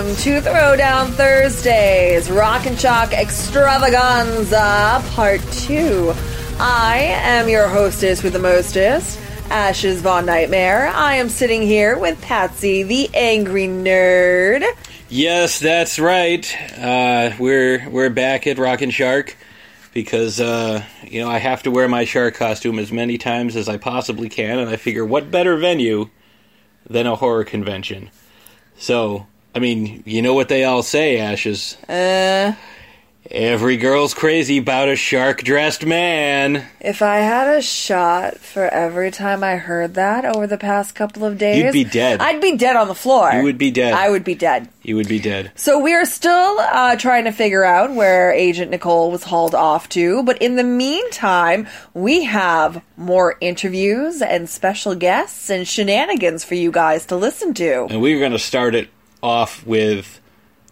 welcome to Throwdown Thursdays, Rock and Shock Extravaganza Part 2. I am your hostess with the mostest, Ashes Von Nightmare. I am sitting here with Patsy, the angry nerd. Yes, that's right. Uh, we're we're back at Rock and Shark because uh, you know I have to wear my shark costume as many times as I possibly can, and I figure what better venue than a horror convention. So, I mean, you know what they all say, Ashes. Uh, Every girl's crazy about a shark dressed man. if I had a shot for every time I heard that over the past couple of days, You'd be dead. I'd be dead on the floor. You would be dead. I would be dead. You would be dead. So we are still uh, trying to figure out where Agent Nicole was hauled off to, but in the meantime, we have more interviews and special guests and shenanigans for you guys to listen to. And we're going to start it off with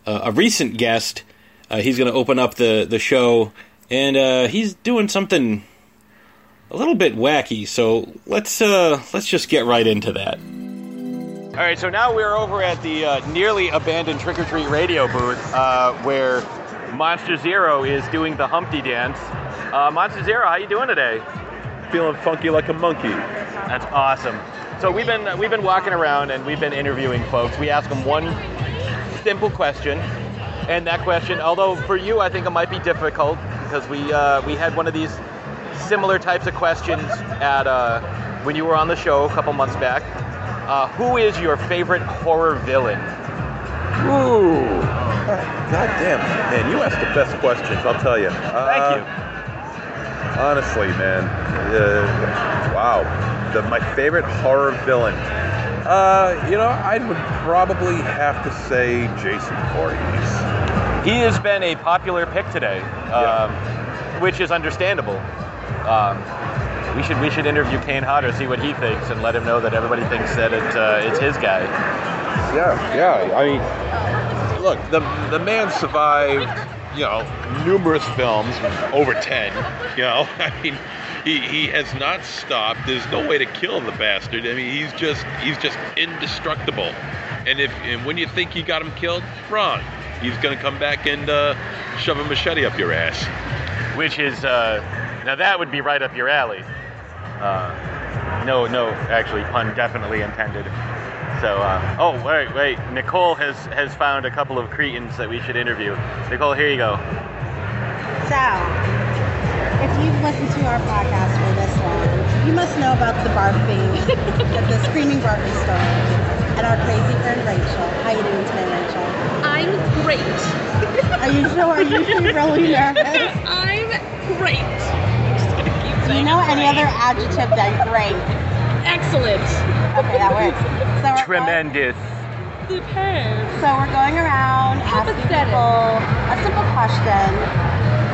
uh, a recent guest. Uh, he's going to open up the, the show, and uh, he's doing something a little bit wacky. So let's uh, let's just get right into that. All right, so now we're over at the uh, nearly abandoned Trick or Treat radio booth, uh, where Monster Zero is doing the Humpty dance. Monster Zero, how you doing today? Feeling funky like a monkey. That's awesome. So we've been we've been walking around and we've been interviewing folks. We ask them one simple question, and that question, although for you I think it might be difficult because we uh, we had one of these similar types of questions at uh, when you were on the show a couple months back. Uh, who is your favorite horror villain? Ooh. God damn, man, you asked the best questions, I'll tell you. Thank you. Honestly, man. Uh, wow. The, my favorite horror villain. Uh, you know, I would probably have to say Jason Voorhees. He has been a popular pick today, um, which is understandable. Um, we should we should interview Kane Hodder, see what he thinks, and let him know that everybody thinks that it, uh, it's his guy. Yeah, yeah. I mean, look, the the man survived, you know, numerous films, over ten. You know, I mean, he he has not stopped. There's no way to kill the bastard. I mean, he's just he's just indestructible. And if and when you think you got him killed, wrong. He's gonna come back and uh, shove a machete up your ass. Which is uh, now that would be right up your alley. Uh, no, no, actually, pun definitely intended. So, uh, oh wait, wait. Nicole has has found a couple of cretins that we should interview. Nicole, here you go. So, if you've listened to our podcast for this long, you must know about the barfing, the, the screaming Barbie story, and our crazy friend Rachel. How are you doing today, Rachel? I'm great. Are you sure? Are you feeling really nervous? I'm great. Just gonna keep Do you know I'm any great. other adjective than great? Excellent. Okay, that works. So we're going- Tremendous. Superb. So we're going around asking Copacetic. people a simple question.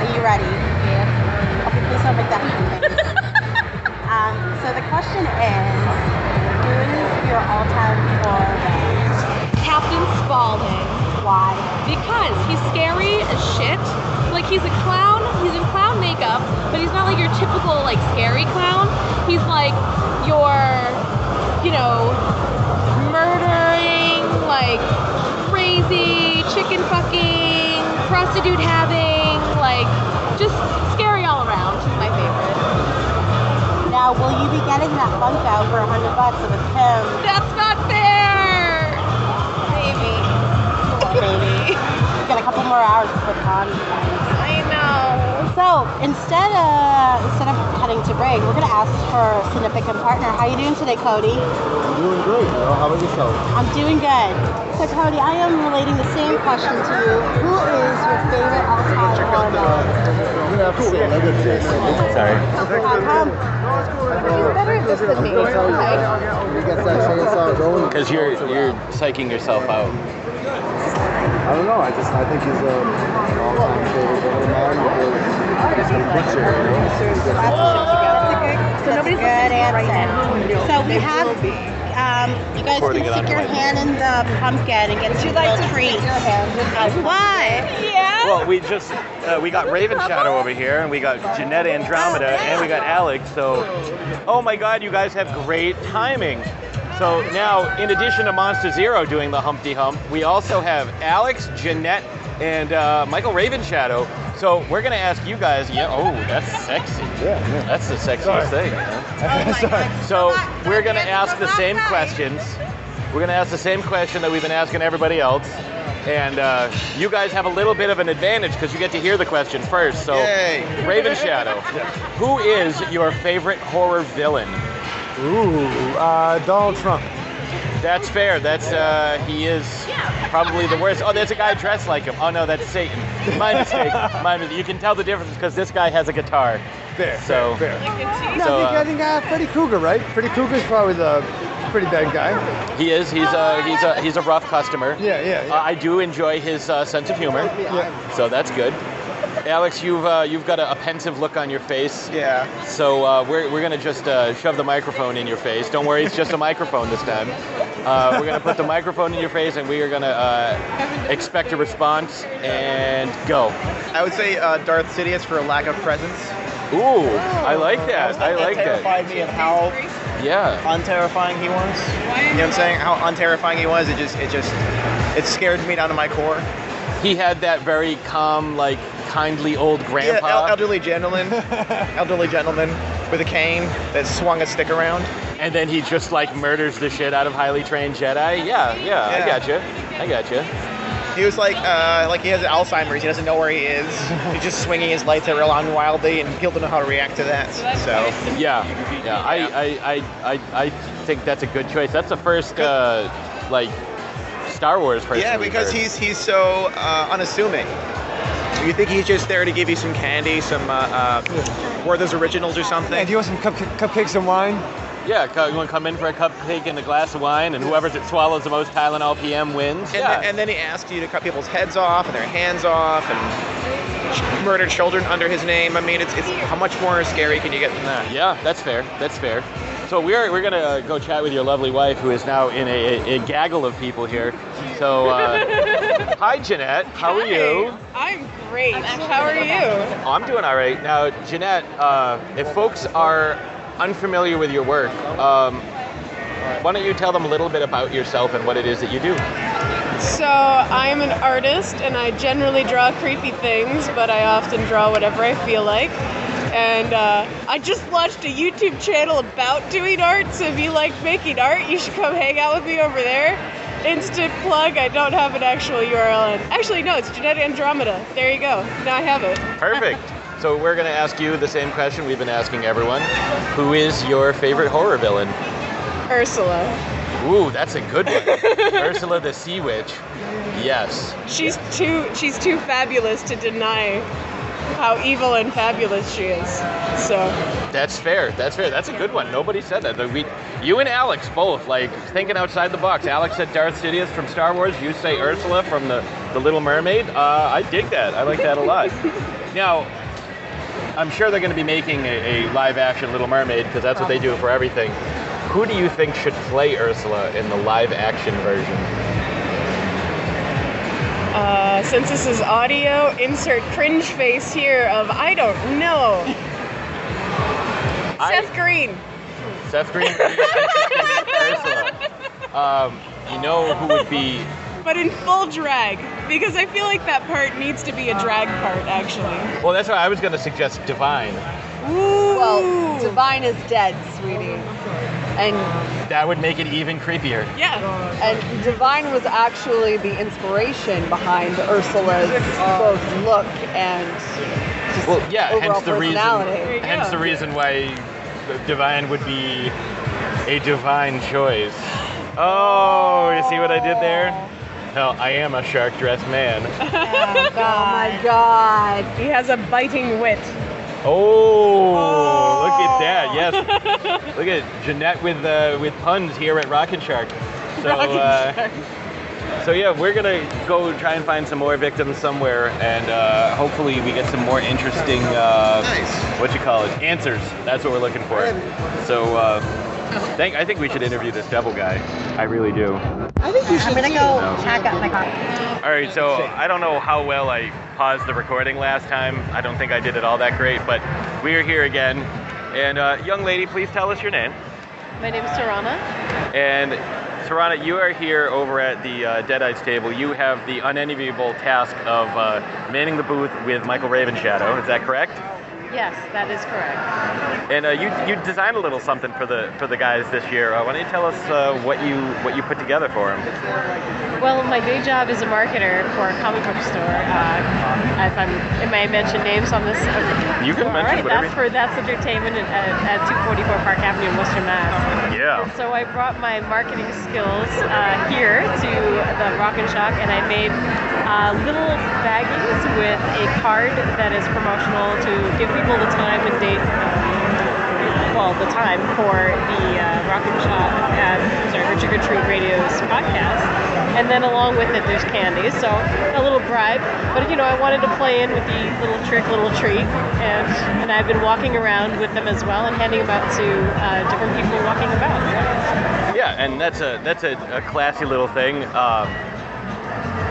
Are you ready? Yeah. Okay, please don't make that face. um, so the question is, who is your all-time horror villain? Captain Spaulding. Why? Because he's scary as shit. Like he's a clown. He's in clown makeup, but he's not like your typical like scary clown. He's like your, you know, murdering, like crazy, chicken fucking, prostitute having, like just scary all around. He's my favorite. Now, will you be getting that Funko for a hundred bucks if it's him? That's not fair. Maybe. We've got a couple more hours to put on. I know. So instead of instead of heading to break, we're gonna ask for a significant partner. How you doing today, Cody? I'm doing great, girl. How about yourself? I'm doing good. So Cody, I am relating the same question to you. Who is your favorite all-time horror villain? You're gonna have to say Sorry. How come? You're better at this than me. When he gets that chainsaw going. Because you're you're psyching yourself out. I don't know. I just I think he's a, an all-time favorite villain of mine because he's a. You know? So nobody's good answer. So we have, um, you guys can stick your hand in the pumpkin and get some little treats. What? Yeah. Well, we just uh, we got Raven Shadow over here, and we got Jeanette Andromeda, and we got Alex. So, oh my God, you guys have great timing. So now, in addition to Monster Zero doing the Humpty Hump, we also have Alex, Jeanette, and uh, Michael Ravenshadow. So we're gonna ask you guys. Yeah. Oh, that's sexy. Yeah, yeah. That's the sexiest Sorry. thing. man. Sorry. So we're gonna ask the same questions. We're gonna ask the same question that we've been asking everybody else. And uh, you guys have a little bit of an advantage because you get to hear the question first. So, Yay. Raven Shadow, who is your favorite horror villain? Ooh, uh, Donald Trump. That's fair. That's uh, he is probably the worst. Oh, there's a guy dressed like him. Oh no, that's Satan. My mistake. My mistake. You can tell the difference because this guy has a guitar. Fair. So- fair. Like it's No, So, I think, uh, I think uh, Freddy Krueger, right? Freddy Krueger's probably the pretty bad guy. He is. He's a he's a he's a rough customer. Yeah, yeah, yeah. Uh, I do enjoy his uh, sense of humor. Yeah. So that's good. Alex, you've uh, you've got a, a pensive look on your face. Yeah. So uh, we're, we're gonna just uh, shove the microphone in your face. Don't worry, it's just a microphone this time. Uh, we're gonna put the microphone in your face, and we are gonna uh, expect a response and go. I would say uh, Darth Sidious for a lack of presence. Ooh, I like that. I like that. terrified me of how Yeah. unterrifying he was. You know what I'm saying? How unterrifying he was. It just, it just, it scared me down to my core. He had that very calm, like kindly old Yeah, grandpa. el- elderly gentleman, elderly gentleman with a cane that swung a stick around. and then he just like murders the shit out of highly trained Jedi. Yeah, yeah, I Yeah. gotcha. I gotcha. He was like, uh, like he has Alzheimer's. He doesn't know where he is. He's just swinging his lightsaber around wildly, and people don't know how to react to that. So, Yeah, yeah. I, I, I, I, I think that's a good choice. That's the first uh, like Star Wars person. yeah, because he's he's so uh, unassuming. You think he's just there to give you some candy, some uh, uh, Werther's Originals or Hey, something? do you want some cup- cupcakes and wine? yeah. You want to come in for a cupcake and a glass of wine, and whoever that swallows the most Tylenol PM wins. And, yeah. then, and then he asks you to cut people's heads off and their hands off and ch- murder children under his name. I mean, it's, it's how much more scary can you get than that? Yeah, that's fair. That's fair. So we're we're gonna uh, go chat with your lovely wife, who is now in a, a, a gaggle of people here. So, uh, hi, Jeanette. How are you? I'm great. How are you? Oh, I'm doing all right. Now, Jeanette, uh, if folks are unfamiliar with your work, um, why don't you tell them a little bit about yourself and what it is that you do? So, I'm an artist and I generally draw creepy things, but I often draw whatever I feel like. And uh, I just launched a YouTube channel about doing art, so if you like making art, you should come hang out with me over there. Instant plug, I don't have an actual URL. And actually, no, it's Jeanette Andromeda. There you go. Now I have it. Perfect. So we're going to ask you the same question we've been asking everyone. Who is your favorite horror villain? Ursula. Ooh, that's a good one. Ursula the Sea Witch. Yes. She's too she's too fabulous to deny how evil and fabulous she is. So That's fair. That's fair. That's a good one. Nobody said that. We, you and Alex both like thinking outside the box. Alex said Darth Sidious from Star Wars. You say Ursula from the the Little Mermaid. Uh, I dig that. I like that a lot. now, I'm sure they're going to be making a, a live action Little Mermaid because that's what they do for everything. Who do you think should play Ursula in the live action version? Uh, since this is audio, insert cringe face here of I don't know. I- Seth Green. Seth Green. Um, you know who would be But in full drag. Because I feel like that part needs to be a drag part actually. Well, that's why I was going to suggest Divine. Ooh. Well, Divine is dead, sweetie. And That would make it even creepier. Yeah. and Divine was actually the inspiration behind Ursula's both look and just Well, yeah, overall hence the reason. personality. you Hence go. the reason why Divine would be a divine choice. Oh, you see what I did there? Hell, I am a shark dressed man. Oh my god. He has a biting wit. Oh, look at that! Yes, look at Jeanette with uh, with puns here at Rocket Shark. So, uh, so yeah, we're gonna go try and find some more victims somewhere, and uh, hopefully we get some more interesting. Uh, Nice. What you call it? Answers. That's what we're looking for. So, uh, think I think we should interview this devil guy. I really do. I'm gonna go pack up my car. All right, so I don't know how well I paused the recording last time. I don't think I did it all that great, but we are here again. And uh, young lady, please tell us your name. My name is Tarana. And Serrana, you are here over at the uh, Deadites table. You have the unenviable task of uh, manning the booth with Michael Ravenshadow. Is that correct? Yes, that is correct. And uh, you you designed a little something for the for the guys this year. Uh, why don't you tell us uh, what you what you put together for them? Well, my day job is a marketer for a comic book store. Uh, if I'm, may I mention names on this? Okay. You can All mention right, whatever. that's for that's entertainment at, at 244 Park Avenue in Worcester, Mass. Yeah. So I brought my marketing skills uh, here to the Rock and Shock, and I made uh, little baggies with a card that is promotional to give people the time and date. Well, the time for the uh, Rock and Shock, uh, sorry, Trick or Treat Radio's podcast, and then along with it, there's candy. So a little bribe, but you know, I wanted to play in with the little trick, little treat, and and I've been walking around with them as well and handing them out to uh, different people walking about. Yeah, and that's a that's a, a classy little thing, um,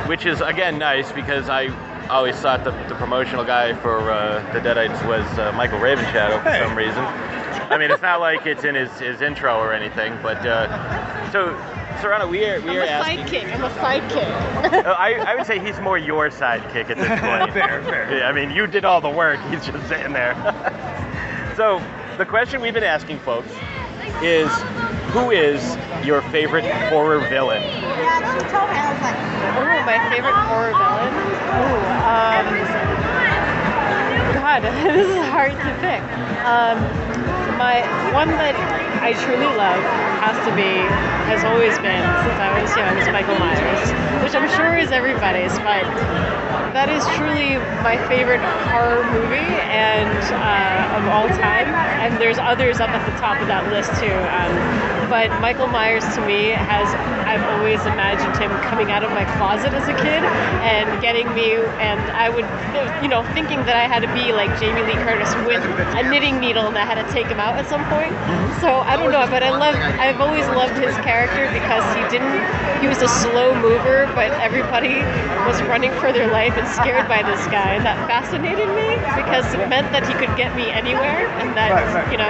which is again nice because I always thought the, the promotional guy for uh, the Deadites was uh, Michael Ravenshadow for some reason. I mean, it's not like it's in his, his intro or anything, but uh, so Serrano, we are we I'm are a asking. sidekick. I'm a sidekick. Uh, I, I would say he's more your sidekick at this point. Fair, fair. Yeah, I mean, you did all the work. He's just sitting there. so, the question we've been asking folks is who is your favorite horror villain? Yeah, she told me. I was like, Oh, my favorite horror villain. Oh, um, God, this is hard to pick. Um, my one that I truly love has to be, has always been since I was young, is Michael Myers, which I'm sure is everybody's, but that is truly my favorite horror movie and uh, of all time. And there's others up at the top of that list too. Um, but Michael Myers to me has, I've always imagined him coming out of my closet as a kid and getting me, and I would, you know, thinking that I had to be like Jamie Lee Curtis with a knitting needle and I had to take him out at some point. Mm-hmm. So I don't know, but I love, I've always loved his character because he didn't, he was a slow mover, but everybody was running for their life and scared by this guy. And that fascinated me because it meant that he could get me anywhere and that, Right, right. you know,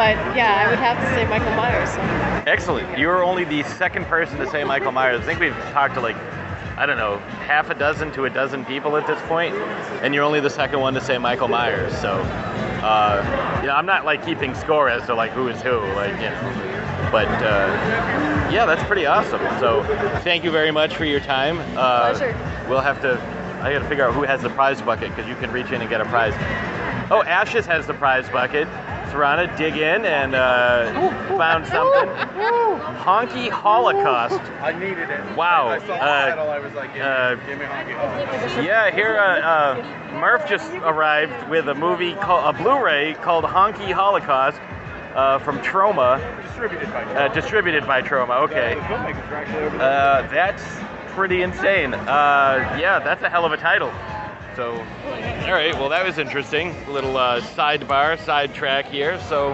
but yeah, I would have to say Michael Myers. Excellent. You're only the second person to say Michael Myers. I think we've talked to like, I don't know, half a dozen to a dozen people at this point, and you're only the second one to say Michael Myers. So, uh, you know, I'm not like keeping score as to like who is who, like, you know. But uh, yeah, that's pretty awesome. So, thank you very much for your time. Uh, Pleasure. We'll have to. I got to figure out who has the prize bucket because you can reach in and get a prize. Oh, Ashes has the prize bucket. Serrana, dig in and uh, found something. Honky Holocaust. I needed it. Wow. I saw the Uh, title. I was like, give me, uh, give me honky honky. Yeah, here uh, uh, Murph just arrived with a movie called a Blu-ray called Honky Holocaust uh, from Troma, Distributed by uh, distributed by Troma. Okay, The filmmakers are actually over uh, that's pretty insane. Uh, yeah, that's a hell of a title. So, all right, well that was interesting. Little uh, sidebar, sidetrack here. So,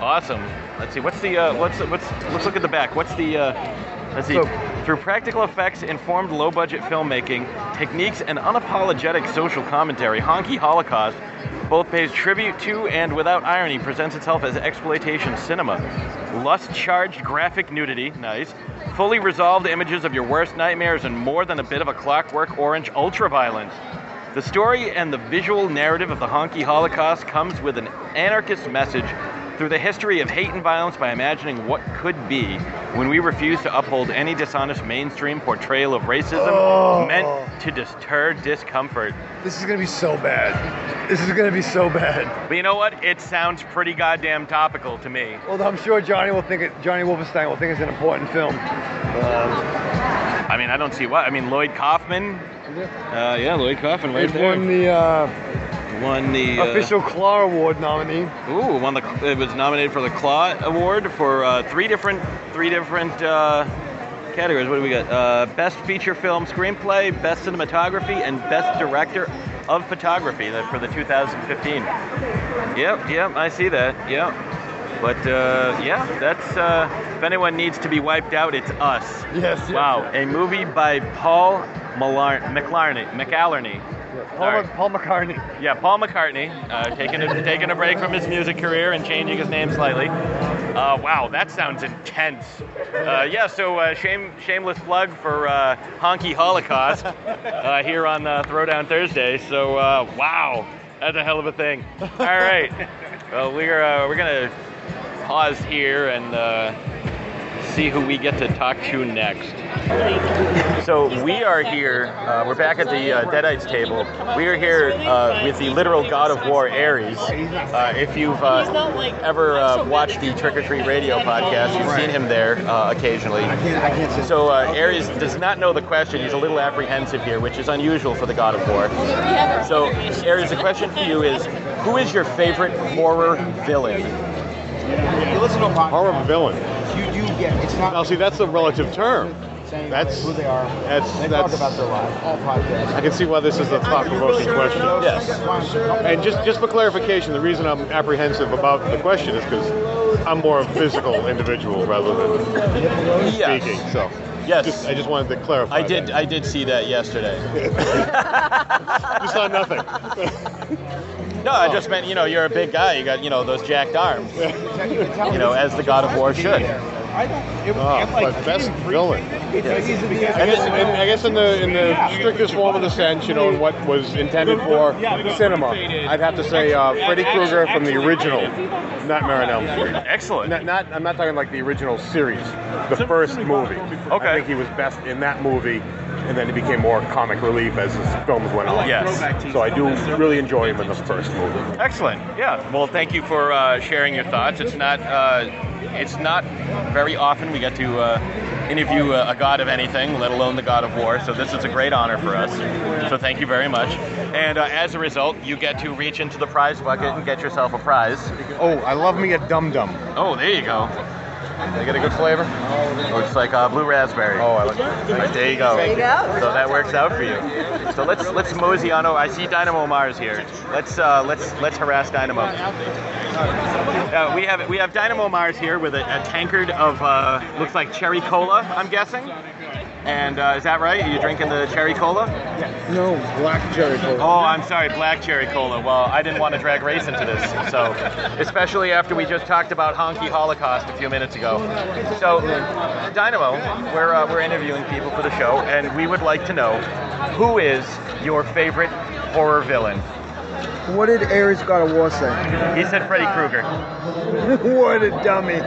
awesome. Let's see, what's the uh, what's what's let's look at the back. What's the uh, let's see. So- Through practical effects, informed low-budget filmmaking, techniques, and unapologetic social commentary, Honky Holocaust both pays tribute to and without irony presents itself as exploitation cinema. Lust-charged graphic nudity, nice. Fully resolved images of your worst nightmares and more than a bit of a clockwork orange ultra-violence. The story and the visual narrative of the Honky Holocaust comes with an anarchist message through the history of hate and violence by imagining what could be when we refuse to uphold any dishonest mainstream portrayal of racism Oh. meant to deter discomfort. This is gonna be so bad. This is gonna be so bad. But you know what? It sounds pretty goddamn topical to me. Well, I'm sure Johnny will think it. Johnny Wolfenstein will think it's an important film. Um, I mean, I don't see what. I mean, Lloyd Kaufman. Uh, yeah, Lloyd Kaufman right it there. won the uh, Won the uh, official Claw Award nominee. Ooh, won the. It was nominated for the Claw Award for uh, three different three different uh, categories. What do we got? Uh, best feature film screenplay, best cinematography, and best director of photography for the 2015. Yep, yep, I see that. Yep. But uh, yeah, that's uh, if anyone needs to be wiped out, it's us. Yes. yes Wow, a movie by Paul Millar- McLarney, McAllarney. Paul, Paul McCartney. Yeah, Paul McCartney, uh, taking a, taking a break from his music career and changing his name slightly. Uh, wow, that sounds intense. Uh, yeah, so uh, shame, shameless plug for uh, Honky Holocaust uh, here on uh, Throwdown Thursday. So uh, wow, that's a hell of a thing. All right, well we're uh, we're gonna pause here and uh, see who we get to talk to next. So we are here. Uh, we're back at the uh, Deadites table. We are here uh, with the literal god of war, Ares. Uh, if you've uh, ever uh, watched the Trick or Treat Radio podcast, you've seen him there uh, occasionally. So uh, Ares does not know the question. He's a little apprehensive here, which is unusual for the god of war. So Ares, the question for you is: Who is your favorite horror villain? Horror villain. You, you it's not Now, see, that's a relative term. That's who they are. That's they that's. talk about their lives, all podcasts. I can see why this is a thought-provoking question. Yes. And just just for clarification, the reason I'm apprehensive about the question is because I'm more of a physical individual rather than Yes. speaking. So Yes. just, I just wanted to clarify. I did. that. I did see that yesterday. You saw nothing. No, I just meant you know you're a big guy. You got you know those jacked arms. You know, as the god of war should. Oh, but best villain. I guess, in, I guess in the in the strictest form of the sense, you know, in what was intended for cinema, I'd have to say uh, Freddy Krueger from the original Elm Street. Excellent. Not, not, I'm not talking like the original series, the first movie. Okay. I think he was best in that movie, and then he became more comic relief as his films went on. Yes. So I do really enjoy him in the first movie. Excellent. Yeah. Well, thank you for uh, sharing your thoughts. It's not uh, it's not very often we get to uh, interview a, a god of anything, let alone the god of war. So this is a great honor for us. So thank you very much. And uh, as a result, you get to reach into the prize bucket and get yourself a prize. Oh, I love me a dum dum. Oh, there you go. They get a good flavor. Looks like uh, blue raspberry. Oh, I like that. All right, there you go. There you go. So that works out for you. So let's let's mosey on over. I see Dynamo Mars here. Let's uh, let's let's harass Dynamo. Uh, we have we have Dynamo Mars here with a, a tankard of uh, looks like cherry cola. I'm guessing. And uh, is that right? Are you drinking the cherry cola? No, black cherry cola. Oh, I'm sorry, black cherry cola. Well, I didn't want to drag race into this, so especially after we just talked about honky Holocaust a few minutes ago. So, Dynamo, we're uh, we're interviewing people for the show, and we would like to know who is your favorite horror villain. What did Ares God of War say? He said Freddy Krueger. what a dummy.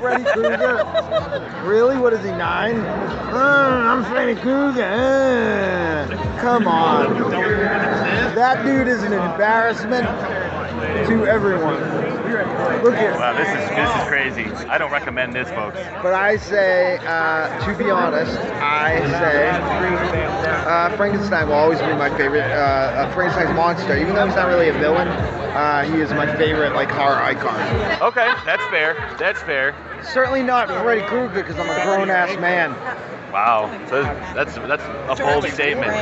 Freddy Krueger? really? What is he, nine? Uh, I'm Freddy Krueger. Uh, come on. That dude is an embarrassment to everyone. Look at Wow, this is this is crazy. I don't recommend this, folks. But I say, uh, to be honest, I say uh, Frankenstein will always be my favorite. Uh, uh, Frankenstein's monster, even though he's not really a villain, uh, he is my favorite like horror icon. Okay, that's fair. That's fair. Certainly not Freddy Krueger because I'm a grown ass man. Wow, so that's that's a bold statement.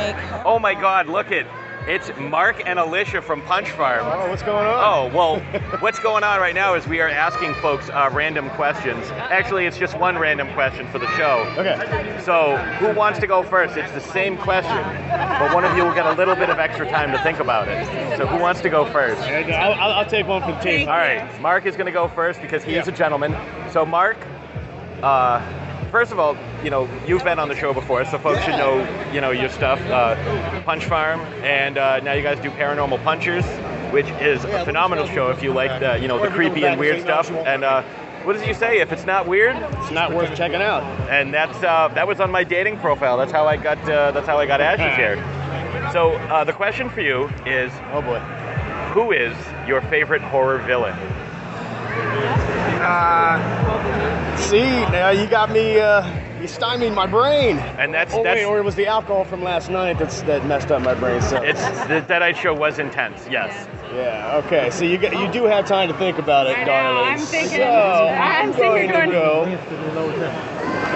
Oh my God, look it. It's Mark and Alicia from Punch Farm. Oh, what's going on? Oh, well, what's going on right now is we are asking folks uh, random questions. Actually, it's just one random question for the show. Okay. So, who wants to go first? It's the same question, but one of you will get a little bit of extra time to think about it. So, who wants to go first? I'll, I'll, I'll take one for the team. All right, Mark is going to go first because he is a gentleman. So, Mark, uh, first of all, you know you've been on the show before, so folks should know you know your stuff. Uh, Punch Farm, and uh, now you guys do Paranormal Punchers, which is a phenomenal show if you like the you know the creepy and weird stuff. And uh, what does you say? If it's not weird, It's not worth checking out. and that's uh, that was on my dating profile. That's how I got uh, that's how I got Ashes here. So uh, the question for you is, Oh boy. who is your favorite horror villain? Uh, see, now you got me. Uh, you stymied my brain. And that's Oh that's wait, or it was the alcohol from last night that's that messed up my brain. So it's the Deadite show was intense. Yes. yeah, okay. So you got, you do have time to think about it, I know, darling. I'm thinking- So I'm thinking going to go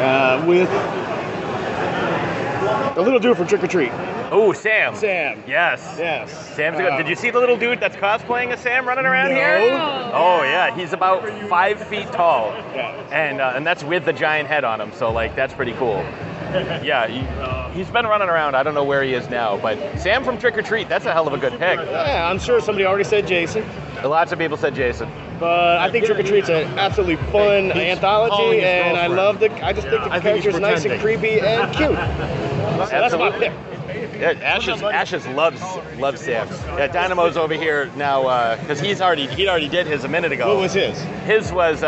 uh, with the little dude from Trick or Treat, Oh, Sam. Sam. Yes. Yes. Sam's a good. Uh, Did you see the little dude that's cosplaying as Sam running around No. here? Oh yeah, he's about five feet tall, and uh, and that's with the giant head on him. So like that's pretty cool. Yeah, he, he's been running around. I don't know where he is now, but Sam from Trick or Treat. That's a hell of a good pick. Yeah, I'm sure somebody already said Jason. Lots of people said Jason. but I think Trick or Treat's an absolutely fun calling anthology, and I love the. I just think the I think character's nice and creepy and cute. So that's my Absolutely. pick. Yeah, Ashes, Ashes loves loves Sam's. Yeah, Dynamo's over here now because he's already he already did his a minute ago. What was his? His was uh,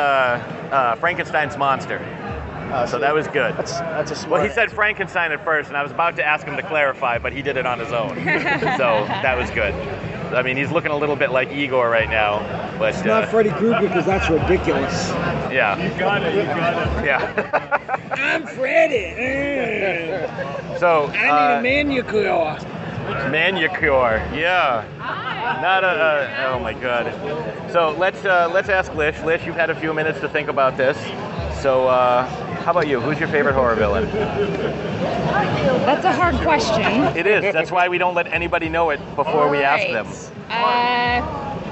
uh, Frankenstein's monster. so that was good. That's that's a smart. Well, he said Frankenstein at first, and I was about to ask him to clarify, but he did it on his own. so that was good. I mean, he's looking a little bit like Igor right now, but It's not uh, Freddy Krueger because that's ridiculous. yeah. You got it. You got it. Yeah. I'm Freddy. so I uh, need a manicure. Manicure, yeah. Not a. Uh, oh my God. So let's uh, let's ask Lish. Lish, you've had a few minutes to think about this. So uh, how about you? Who's your favorite horror villain? That's a hard question. It is. That's why we don't let anybody know it before we ask them.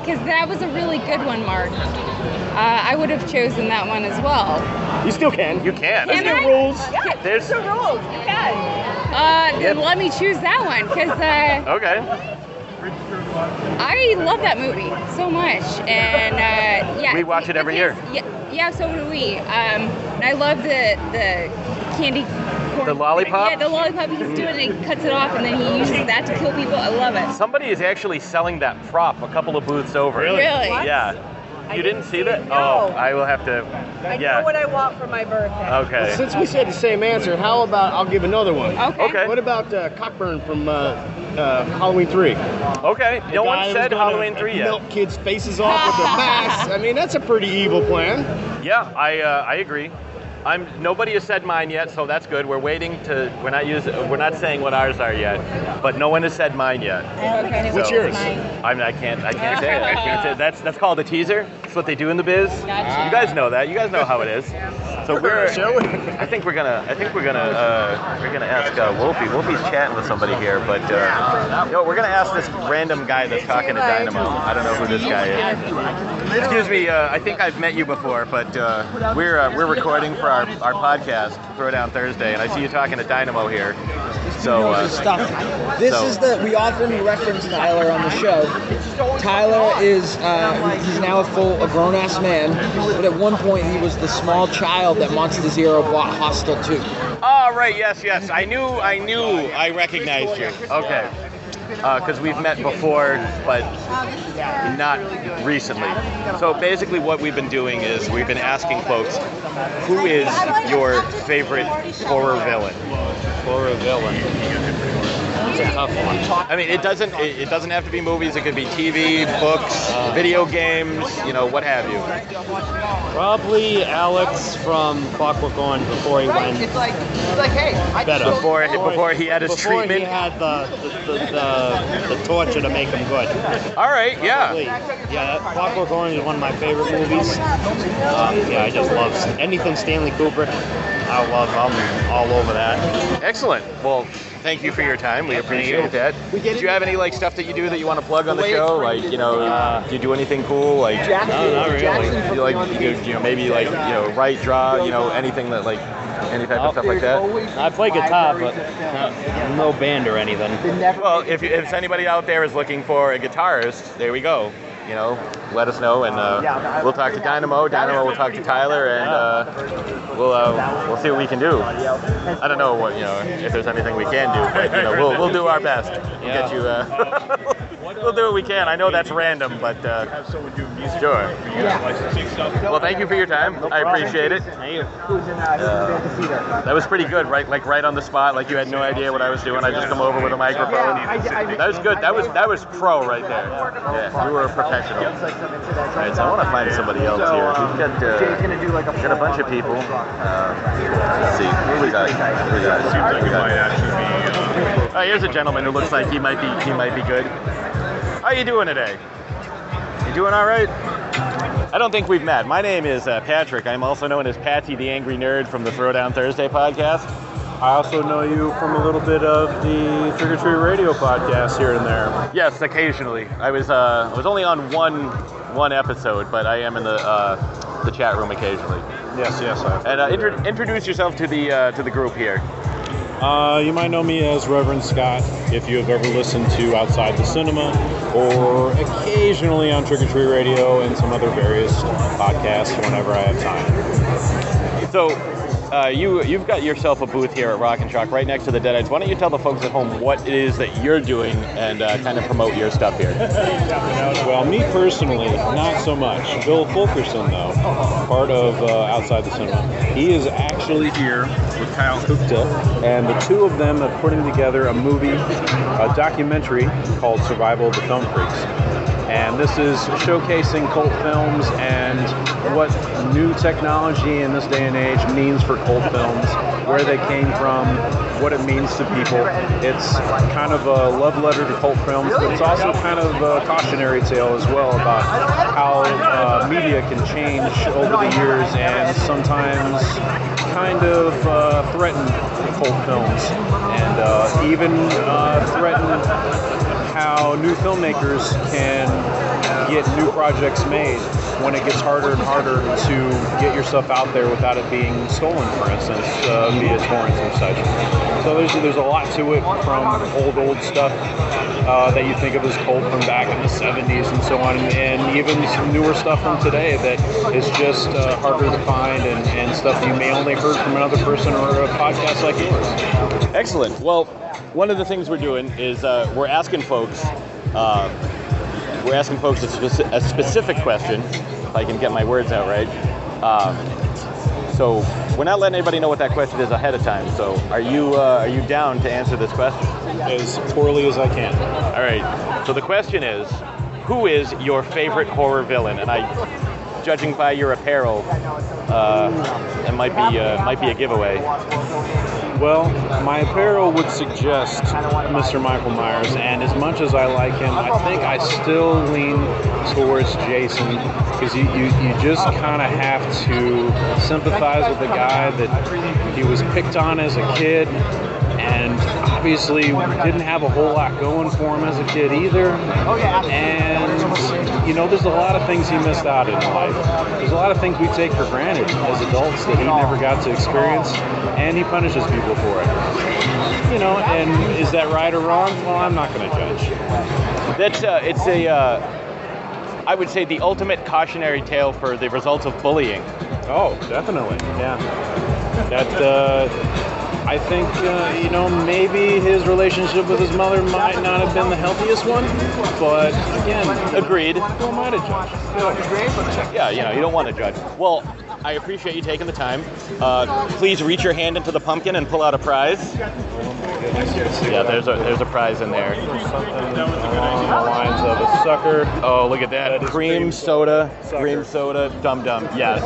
Because that was a really good one, Mark. Uh, I would have chosen that one as well. You still can. You can. Can I? rules. Yeah, There's the rules. You can. Uh, then let me choose that one because uh, Okay. I love that movie so much, and uh, yeah, We watch it every year. Yeah, yeah, so do we. Um, and I love the the candy. Corn The lollipop? Yeah, the lollipop. He's doing it. He cuts it off, and then he uses that to kill people. I love it. Somebody is actually selling that prop a couple of booths over. Really? Really? What? Yeah. You didn't see that? No. Oh, I will have to. I yeah. know what I want for my birthday. Okay. Since we said the same answer, how about I'll give another one? Okay. Okay. What about uh, Cochran from uh, uh, Halloween 3? Okay. The No guy one who's said Halloween 3 yet. Melt kids' faces off with their masks. I mean, that's a pretty evil plan. Yeah, I uh, I agree. I'm nobody has said mine yet, so that's good. We're waiting to. We're not using. We're not saying what ours are yet, but no one has said mine yet. I don't think anyone What's yours? I'm, I can't. I can't say it. I can't say it. That's that's called a teaser. That's what they do in the biz. Gotcha. You guys know that. You guys know how it is. So we're. Shall we? I think we're gonna. I think we're gonna. Uh, we're gonna ask uh, Wolfie. Wolfie's chatting with somebody here, but uh, yo, we're gonna ask this random guy that's talking to Dynamo. I don't know who this guy is. Excuse me. Uh, I think I've met you before, but uh, we're uh, we're recording for our, our podcast, Throwdown Thursday, and I see you talking to Dynamo here. So uh, stuff. This so- is the we often reference Tyler on the show. Tyler is uh, he's now a full a grown ass man, but at one point he was the small child that Monster Zero bought Hostel 2. Oh, right, yes, yes. I knew, I knew, I recognized you. Okay. Uh, because we've met before, but not recently. So basically, what we've been doing is we've been asking folks, who is your favorite horror villain? Horror villain. That's a tough one. I mean, it doesn't, it, it doesn't have to be movies. It could be TV, books, video games, you know, what have you. Probably Alex from Clockwork Orange before he went It's like, it's like hey, I better. Before, before he had his Before treatment. he had the the, the, the the torture to make him good. All right, yeah. Probably. Yeah, that Clockwork Orange is one of my favorite movies. Um, yeah, I just love anything Stanley Kubrick. I love. I'm all over that. Excellent. Well, thank you for your time. We appreciate that. Do you have any like stuff that you do that you want to plug on the show? Like, you know, uh, do you do anything cool? Like, uh, No, not really. you like, you, you know, maybe like, you know, write, draw, you know, anything that like, any type of stuff like that. I play guitar, but not, no band or anything. Well, if, if anybody out there is looking for a guitarist, there we go. You know, let us know, and uh, we'll talk to Dynamo. Dynamo will talk to Tyler, and uh, we'll uh, we'll see what we can do. I don't know what you know if there's anything we can do, but you know, we'll we'll do our best. We'll get you. We'll do what we can. I know that's random, but uh, have someone do music sure. Well, thank you for your time. I appreciate it. Uh, that was pretty good, right? Like right on the spot. Like you had no idea what I was doing. I just come over with a microphone. That was good. That was that was pro right there. Yeah, you were a professional. All right, so I want to find somebody else here. We've got uh, got a bunch of people. Uh, let's see. Who we got? Who we got? Seems like we might actually be. Oh, here's a gentleman who looks like he might be he might be good. How you doing today? You doing all right? I don't think we've met. My name is uh, Patrick. I'm also known as Patsy the Angry Nerd from the Throwdown Thursday podcast. I also know you from a little bit of the Trick or Treat Radio podcast here and there. Yes, occasionally. I was uh, I was only on one one episode, but I am in the uh, the chat room occasionally. Yes, yes. I And uh, intro- introduce yourself to the uh, to the group here. Uh, you might know me as Reverend Scott if you have ever listened to Outside the Cinema or occasionally on Trick or Treat Radio and some other various podcasts whenever I have time. So, uh, you you've got yourself a booth here at Rock and Shock right next to the Deadites. Why don't you tell the folks at home what it is that you're doing and uh, kind of promote your stuff here? Well, me personally, not so much. Bill Fulkerson, though, part of uh, Outside the Cinema, he is actually here with Kyle Kuchta, and the two of them are putting together a movie, a documentary called Survival of the Film Freaks. And this is showcasing cult films and what new technology in this day and age means for cult films, where they came from, what it means to people. It's kind of a love letter to cult films, but it's also kind of a cautionary tale as well about how uh, media can change over the years and sometimes kind of uh, threaten cult films and uh, even uh, threaten how new filmmakers can get new projects made when it gets harder and harder to get yourself out there without it being stolen, for instance, uh, via torrents and such. So there's there's a lot to it from old old stuff uh, that you think of as cult from back in the 70s and so on, and even some newer stuff from today that is just uh, harder to find and, and stuff you may only heard from another person or a podcast like yours. Excellent. Well, one of the things we're doing is uh, we're asking folks. Uh, we're asking folks a, speci- a specific question, if I can get my words out right. Um, so we're not letting anybody know what that question is ahead of time. So are you uh, are you down to answer this question? As poorly as I can. All right. So the question is, who is your favorite horror villain? And I, judging by your apparel, uh, it might be uh, might be a giveaway. Well, my apparel would suggest Mr. Michael Myers, and as much as I like him, I think I still lean towards Jason because you, you, you just kind of have to sympathize with the guy that he was picked on as a kid and obviously didn't have a whole lot going for him as a kid either. And you know, there's a lot of things he missed out in life. There's a lot of things we take for granted as adults that he never got to experience, and he punishes people for it. You know, and is that right or wrong? Well, I'm not going to judge. That's uh, it's a. Uh, I would say the ultimate cautionary tale for the results of bullying. Oh, definitely, yeah. That uh, I think uh, you know maybe his relationship with his mother might not have been the healthiest one, but again, agreed. Who am I to judge? Yeah, you know, you don't want to judge. Well, I appreciate you taking the time. Uh, please reach your hand into the pumpkin and pull out a prize. Yeah, there's a there's a prize in there. Along the lines of a sucker. Oh, look at that! Cream soda, cream soda, dum dum. Yes,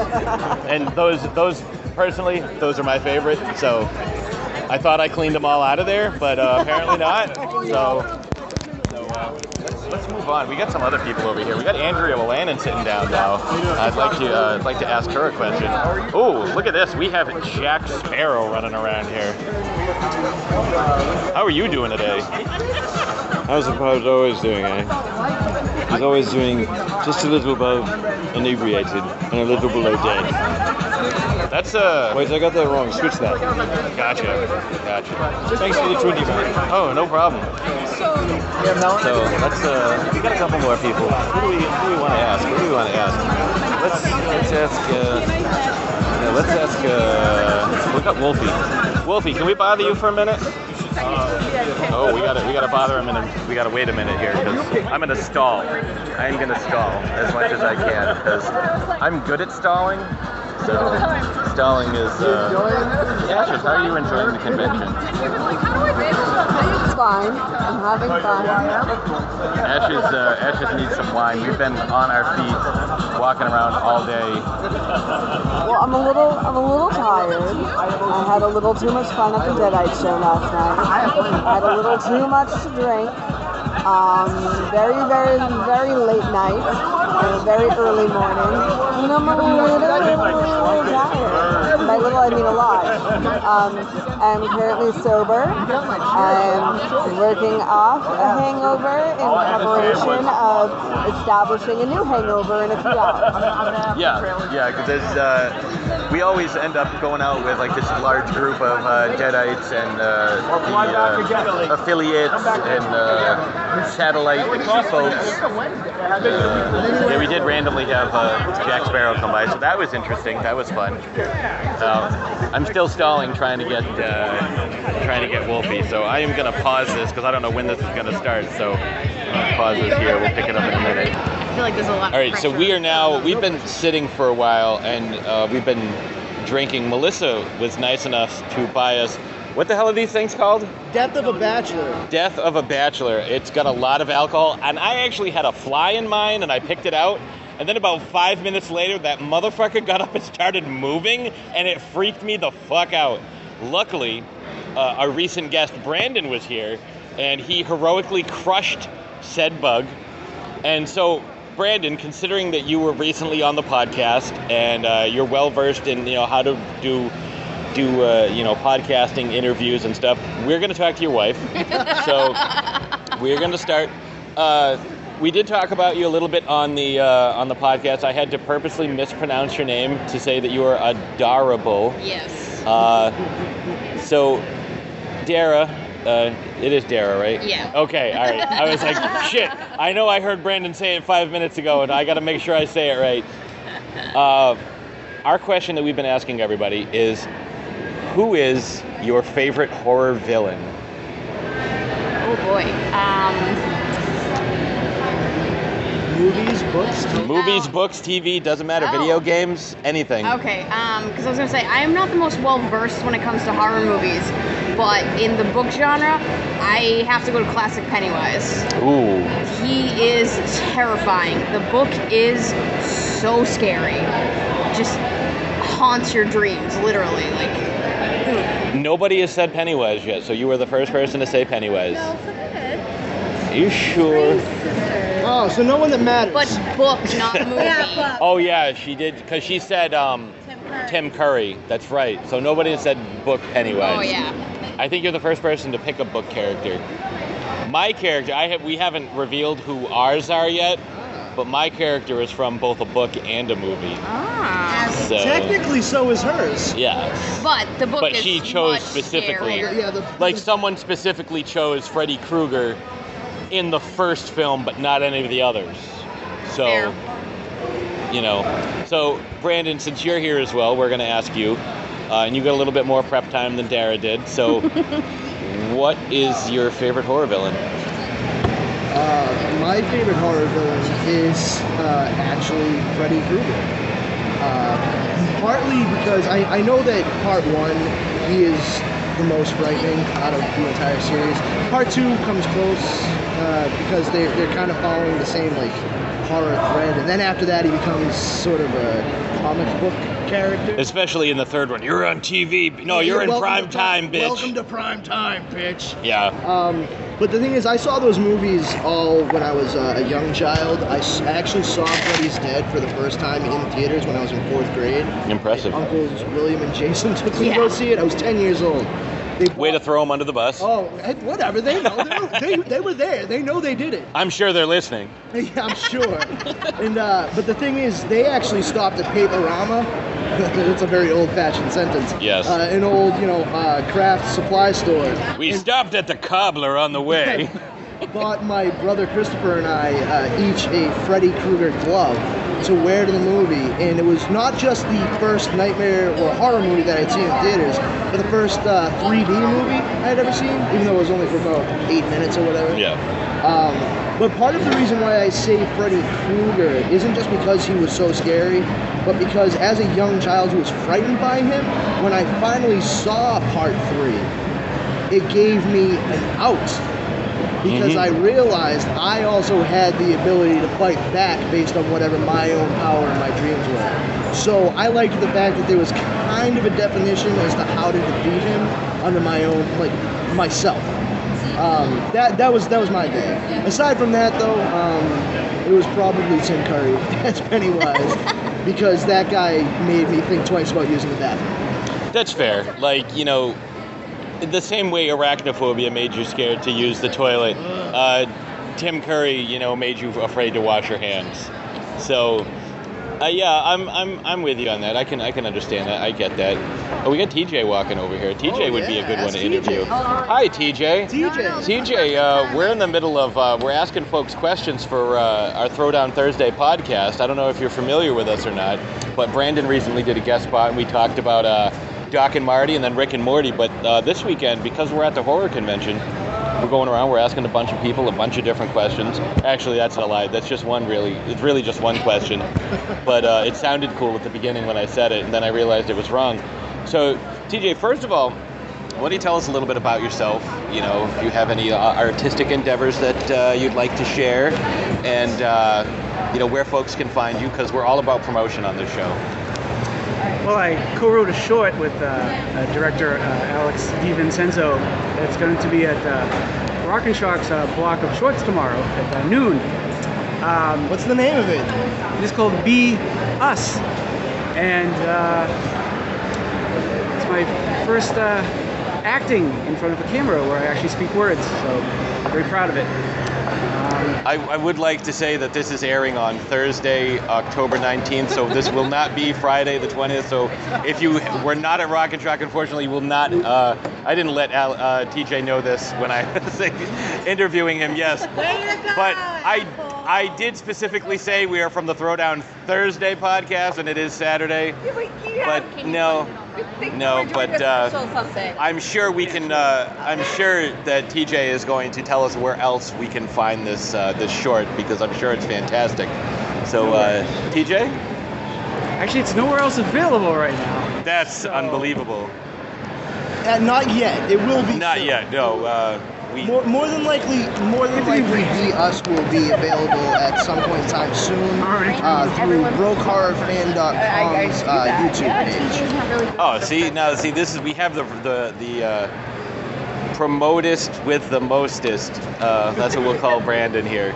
and those those personally, those are my favorite. So I thought I cleaned them all out of there, but uh, apparently not. So. so uh, let's, let's move on. We got some other people over here. We got Andrea Willannon sitting down now. I'd like to uh, I'd like to ask her a question. Oh, look at this. We have Jack Sparrow running around here. How are you doing today? How's the pirate always doing, eh? He's always doing just a little above inebriated and a little below dead. That's uh Wait, I got that wrong. Switch that. Gotcha. Gotcha. Thanks for the 20 man. Oh, no problem. So let's uh we got a couple more people. Who do we who do we want to ask? Who do we want to ask? Let's let's ask uh yeah, let's ask uh look up Wolfie. Wolfie, can we bother you for a minute? Oh, we gotta we gotta bother him and we gotta wait a minute here because I'm gonna stall. I'm gonna stall as much as I can because I'm good at stalling. So stalling is. Uh, Ashes, how are you enjoying the convention? It's fine. I'm having fun. Ashes, uh, Ashes needs some wine. We've been on our feet, walking around all day. Well, I'm a little, I'm a little tired. I had a little too much fun at the Deadite show last night. I had a little too much to drink. Um, very, very, very late night. A very early morning, and I'm a little tired. By little, I mean a lot. Um, I'm currently sober. I'm working off a hangover in preparation of establishing a new hangover in a few hours. Yeah, yeah, because there's uh, we always end up going out with like this large group of uh, Deadites and uh, the uh, affiliates and uh, satellite folks. Yeah, we did randomly have uh, Jack Sparrow come by, so that was interesting. That was fun. Uh, I'm still stalling trying to get trying to get Wolfie, so I am to pause this because I don't know when this is to start. So pause this here. We'll pick it up in a minute. I feel like there's a lot. All right, so we are now, we've been sitting for a while and uh, we've been drinking. Melissa was nice enough to buy us, what the hell are these things called? Death of a Bachelor. Death of a Bachelor. It's got a lot of alcohol, and I actually had a fly in mine and I picked it out. And then about five minutes later, that motherfucker got up and started moving, and it freaked me the fuck out. Luckily, uh, our recent guest Brandon was here, and he heroically crushed said bug. And so, Brandon, considering that you were recently on the podcast and uh, you're well versed in you know how to do do uh, you know podcasting interviews and stuff, we're going to talk to your wife. so we're going to start. Uh, we did talk about you a little bit on the uh, on the podcast. I had to purposely mispronounce your name to say that you are adorable. Yes. Uh, so, Dara, uh, it is Dara, right? Yeah. Okay, all right. I was like, shit. I know I heard Brandon say it five minutes ago, and I got to make sure I say it right. Uh, our question that we've been asking everybody is, who is your favorite horror villain? Oh boy. Um, Movies, books, TV. Movies, books, TV, doesn't matter. Video games, anything. okay. Um, because I was gonna say I am not the most well versed when it comes to horror movies, but in the book genre, I have to go to classic Pennywise. Ooh. He is terrifying. The book is so scary. Just haunts your dreams, literally. Like, Nobody has said Pennywise yet, so you were the first person to say Pennywise. Are you sure? Oh, so no one that matters. But book, not movie. Oh yeah, she did because she said um, Tim Curry. That's right. So nobody has said book Pennywise. Oh yeah. I think you're the first person to pick a book character. My character, I have we haven't revealed who ours are yet, but my character is from both a book and a movie. Ah. So Technically, so is hers. yeah, But the book but is she chose much specifically. Yeah, the, Like someone specifically chose Freddy Krueger in the first film, but not any of the others. So, Fair. you know. So, Brandon, since you're here as well, we're going to ask you, uh, and you got a little bit more prep time than Dara did. So, what is your favorite horror villain? Uh, my favorite horror villain is uh, actually Freddy Krueger. Uh, partly because I, I know that part one, he is the most frightening out of the entire series. Part two comes close uh, because they, they're kind of following the same like horror thread, and then after that he becomes sort of a comic book character. Especially in the third one. You're on TV. No, you're in prime to time, bitch. Welcome to prime time, bitch. Yeah. Um, but the thing is, I saw those movies all when I was uh, a young child. I actually saw Freddy's Dead for the first time in theaters when I was in fourth grade. Impressive. Uncles William and Jason took me to go see it. I was 10 years old. They Way to throw them under the bus. Oh, whatever. They know. They, were- they, they were there. They know they did it. I'm sure they're listening. Yeah, I'm sure. and uh, but the thing is, they actually stopped at Paperama. it's a very old-fashioned sentence. Yes. Uh, an old, you know, uh, craft supply store. We stopped at the cobbler on the way. bought my brother Christopher and I uh, each a Freddy Krueger glove to wear to the movie, and it was not just the first nightmare or horror movie that I'd seen in theaters, but the first uh, 3D movie I'd ever seen, even though it was only for about eight minutes or whatever. Yeah. Um, but part of the reason why I say Freddy Krueger isn't just because he was so scary, but because as a young child who was frightened by him, when I finally saw part three, it gave me an out because Mhm. I realized I also had the ability to fight back based on whatever my own power and my dreams were. So I liked the fact that there was kind of a definition as to how to defeat him under my own, like myself. um, that that was that was my day. Aside from that, though, um, it was probably Tim Curry as Pennywise because that guy made me think twice about using the bathroom. That's fair. Like, you know, the same way arachnophobia made you scared to use the toilet, uh, Tim Curry, you know, made you afraid to wash your hands. So, uh, yeah, I'm, I'm, I'm with you on that. I can, I can understand that. I get that. Oh, we got TJ walking over here. TJ would be a good one to interview. Hi, TJ. TJ. TJ, uh, we're in the middle of uh, we're asking folks questions for uh, our Throwdown Thursday podcast. I don't know if you're familiar with us or not, but Brandon recently did a guest spot and we talked about uh, Doc and Marty and then Rick and Morty. But uh, this weekend, because we're at the horror convention, we're going around. We're asking a bunch of people a bunch of different questions. Actually, that's a lie. That's just one. Really, it's really just one question. But uh, it sounded cool at the beginning when I said it, and then I realized it was wrong. So, TJ, first of all, why don't you tell us a little bit about yourself? You know, if you have any uh, artistic endeavors that uh, you'd like to share, and uh, you know where folks can find you, because we're all about promotion on this show. Well, I co-wrote a short with uh, uh, director uh, Alex DiVincenzo that's going to be at uh, Rock and Shock's uh, block of shorts tomorrow at uh, noon. Um, What's the name of it? It's called Be Us, and uh, it's my first uh, acting in front of a camera where I actually speak words. So very proud of it. I, I would like to say that this is airing on Thursday, October 19th, so this will not be Friday the 20th. So if you were not at Rock and Shock, unfortunately, you will not. Uh, I didn't let Al, uh, TJ know this when I was interviewing him, yes. But I, I did specifically say we are from the Throwdown Thursday podcast, and it is Saturday. But no, no, but uh, I'm sure we can. Uh, I'm sure that TJ is going to tell us where else we can find this uh, this short because I'm sure it's fantastic. So, uh, TJ, Actually, it's nowhere else available right now. that's unbelievable. Uh, not yet. It will be. Not yet. No. We. More, more than likely, more than likely, Be Us will be available at some point in time soon uh, through BrokeHorrorFan.com's uh, YouTube page. Oh, see now, see this is we have the the the uh, promotest with the mostest. Uh, that's what we'll call Brandon here.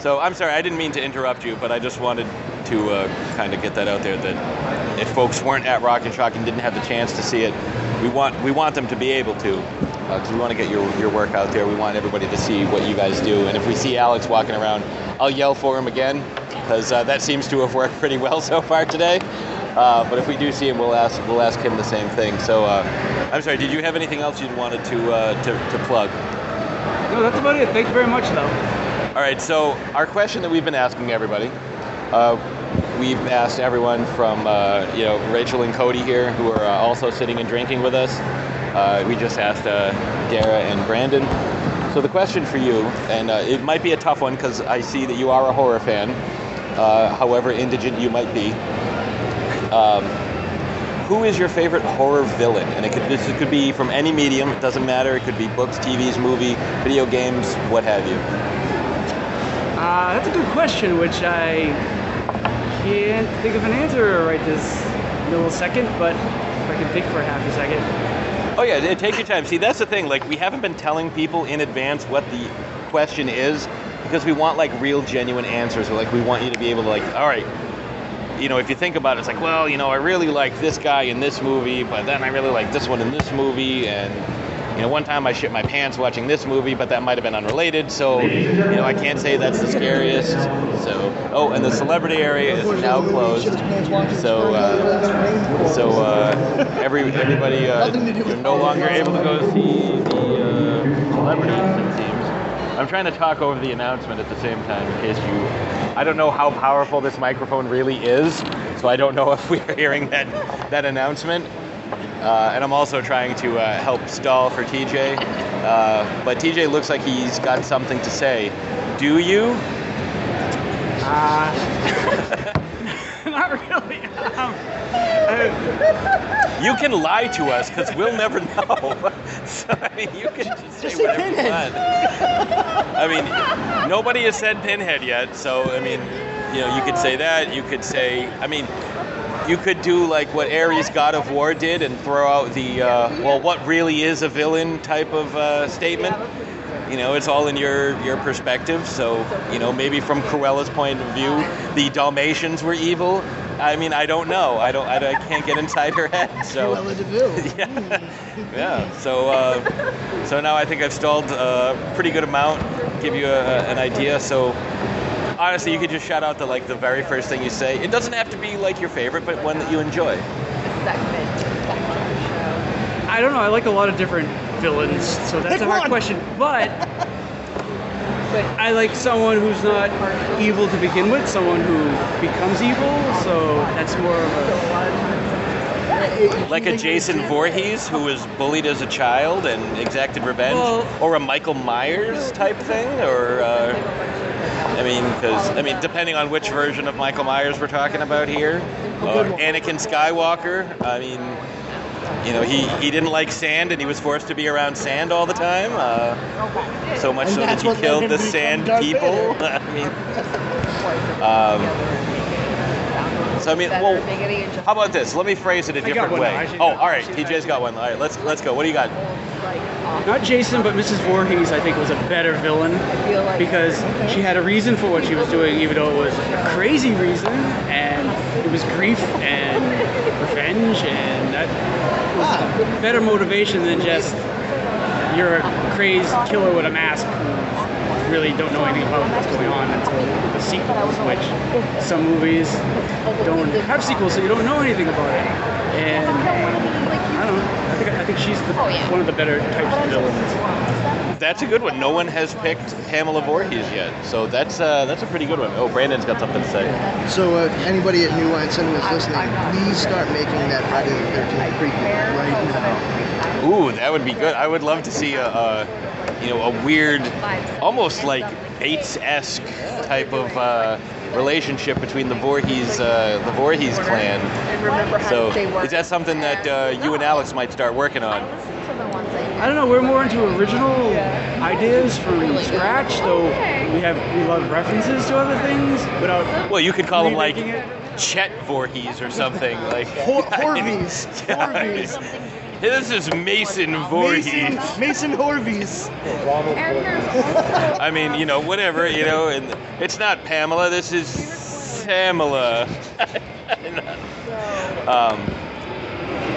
So I'm sorry, I didn't mean to interrupt you, but I just wanted to uh, kind of get that out there that if folks weren't at Rock and Shock and didn't have the chance to see it, we want we want them to be able to because we want to get your your work out there. We want everybody to see what you guys do, and if we see Alex walking around, I'll yell for him again because uh, that seems to have worked pretty well so far today. Uh, but if we do see him, we'll ask we'll ask him the same thing. So uh, I'm sorry. Did you have anything else you wanted to uh, to, to plug? No, that's about it. Thank you very much, though. All right. So our question that we've been asking everybody, uh, we've asked everyone from uh, you know Rachel and Cody here, who are uh, also sitting and drinking with us. Uh, we just asked uh, Dara and Brandon. So the question for you, and uh, it might be a tough one because I see that you are a horror fan, uh, however indigent you might be. Um, who is your favorite horror villain? And it could this could be from any medium. It doesn't matter. It could be books, TVs, movie, video games, what have you. Uh, that's a good question, which I can't think of an answer right this little second, but if I can think for half a second. Oh yeah, take your time. See, that's the thing. Like, we haven't been telling people in advance what the question is because we want like real, genuine answers. Like, we want you to be able to like, all right, you know, if you think about it, it's like, well, you know, I really like this guy in this movie, but then I really like this one in this movie, and you know, one time I shit my pants watching this movie, but that might have been unrelated, so you know, I can't say that's the scariest. So, oh, and the celebrity area is now closed, so uh, so uh, every everybody uh, you're no longer able to go see the uh, celebrities. It seems. I'm trying to talk over the announcement at the same time in case you. I don't know how powerful this microphone really is, so I don't know if we're hearing that that announcement. Uh, and I'm also trying to uh, help stall for TJ. Uh, but TJ looks like he's got something to say. Do you? Uh, not really. Um, You can lie to us because we'll never know. so, I mean, you can just say say whatever you want. I mean, nobody has said Pinhead yet, so I mean, you know, you could say that. You could say, I mean, you could do like what Ares God of War did and throw out the uh, well, what really is a villain type of uh, statement. You know, it's all in your your perspective. So, you know, maybe from Cruella's point of view, the Dalmatians were evil. I mean, I don't know. I don't. I, I can't get inside her head. So. Cruella de Vil. yeah. yeah. So, uh, so now I think I've stalled a pretty good amount. Give you a, an idea. So, honestly, you could just shout out the like the very first thing you say. It doesn't have to be like your favorite, but one that you enjoy. I don't know. I like a lot of different villains, so that's Pick a hard one. question. But I like someone who's not evil to begin with, someone who becomes evil. So that's more of a Like a Jason Voorhees who was bullied as a child and exacted revenge, Well- or a Michael Myers type thing, or uh, I mean, because I mean, depending on which version of Michael Myers we're talking about here, uh, Anakin Skywalker. I mean, you know, he he didn't like sand and he was forced to be around sand all the time. Uh, so much And so that he killed the sand people. I mean, um, so I mean, well, how about this? Let me phrase it a different way. Oh, all right. actually, TJ's got one. All right, let's let's go. What do you got? Not Jason, but Mrs. Voorhees. I think was a better villain because she had a reason for what she was doing, even though it was a crazy reason, and it was grief and revenge, and that was better motivation than just you're a crazed killer with a mask who really don't know anything about what's going on until the sequels, which some movies don't have sequels, so you don't know anything about it. And I don't know. I think I think she's the, one of the better types of villains. That's a good one. No one has picked Pamela Voorhees yet, so that's uh, that's a pretty good one. Oh, Brandon's got something to say. So, uh, anybody at New Line Cinema is listening, please start making that Friday the 13th prequel right now. Ooh, that would be good. I would love to see a, a you know, a weird, almost like Bates-esque type of uh, relationship between the Voorhees, uh, the Voorhees clan. So, is that something that uh, you and Alex might start working on? I don't know. We're more into original ideas from scratch, though we have we love references to other things without. Well, you could call him like it. Chet Voorhees or something like. Hor- Horvies. Horvies. This is Mason Voorhees. Mason, Mason Horvies. I mean, you know, whatever, you know, and it's not Pamela. This is Pamela. um,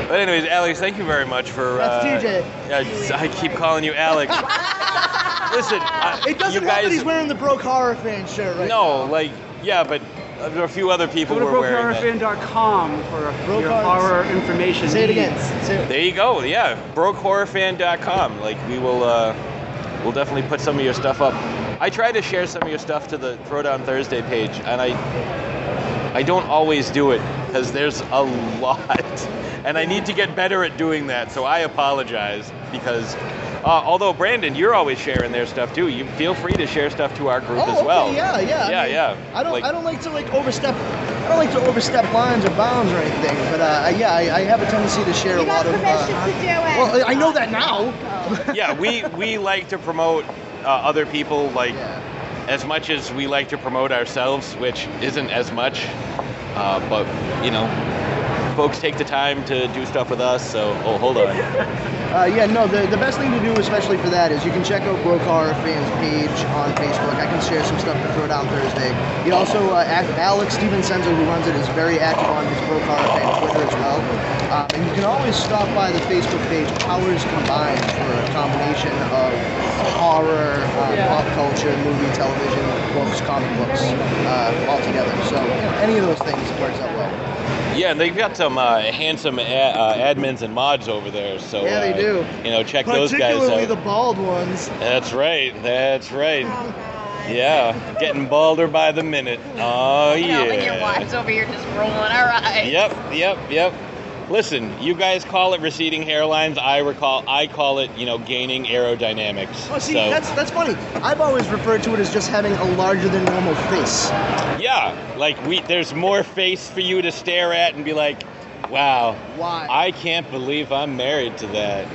but anyways, Alex, thank you very much for. That's uh, TJ. yeah, I keep calling you Alex. Listen, I, It doesn't you help guys. that he's wearing the Broke Horror fan shirt right no, like, yeah, but there are a few other people Go who to are wearing that. brokehorrorfan.com for your Broke horror information. Say it again. Say it. There you go. Yeah, brokehorrorfan.com. Like we will, uh, we'll definitely put some of your stuff up. I try to share some of your stuff to the Throwdown Thursday page, and I, I don't always do it because there's a lot, and I need to get better at doing that. So I apologize because. Uh, although Brandon, you're always sharing their stuff too. You feel free to share stuff to our group Oh, as well. okay, yeah, yeah. I yeah, mean, yeah. I don't, Like- I don't like to like overstep. I don't like to overstep lines or bounds or anything. But uh, yeah, I, I have a tendency to share a lot of. permission Uh, well, I know that now. yeah, we we like to promote uh, other people like as much as we like to promote ourselves, which isn't as much. Uh, but you know, folks take the time to do stuff with us. So, oh, hold on. Uh, yeah, no, the, the best thing to do, especially for that, is you can check out Horror Fans page on Facebook. I can share some stuff to throw down Thursday. He also, uh, Alex DiVincenzo, who runs it, is very active on his Horror Fan Twitter as well. Um, and you can always stop by the Facebook page Powers Combined for a combination of horror, uh, pop culture, movie, television, books, comic books, uh, all together. So any of those things works out. Yeah, and they've got some uh, handsome a- uh, admins and mods over there. So Yeah, they uh, do. You know, check those guys out. Particularly the bald ones. That's right. That's right. Oh, Yeah, getting balder by the minute. Oh yeah. You know, when your wife's over here just rolling our eyes. Yep, yep, yep. Listen, you guys call it receding hairlines. I recall, I call it, you know, gaining aerodynamics. Oh, see, so, that's that's funny. I've always referred to it as just having a larger than normal face. yeah, like we, there's more face for you to stare at and be like, wow, Why? I can't believe I'm married to that.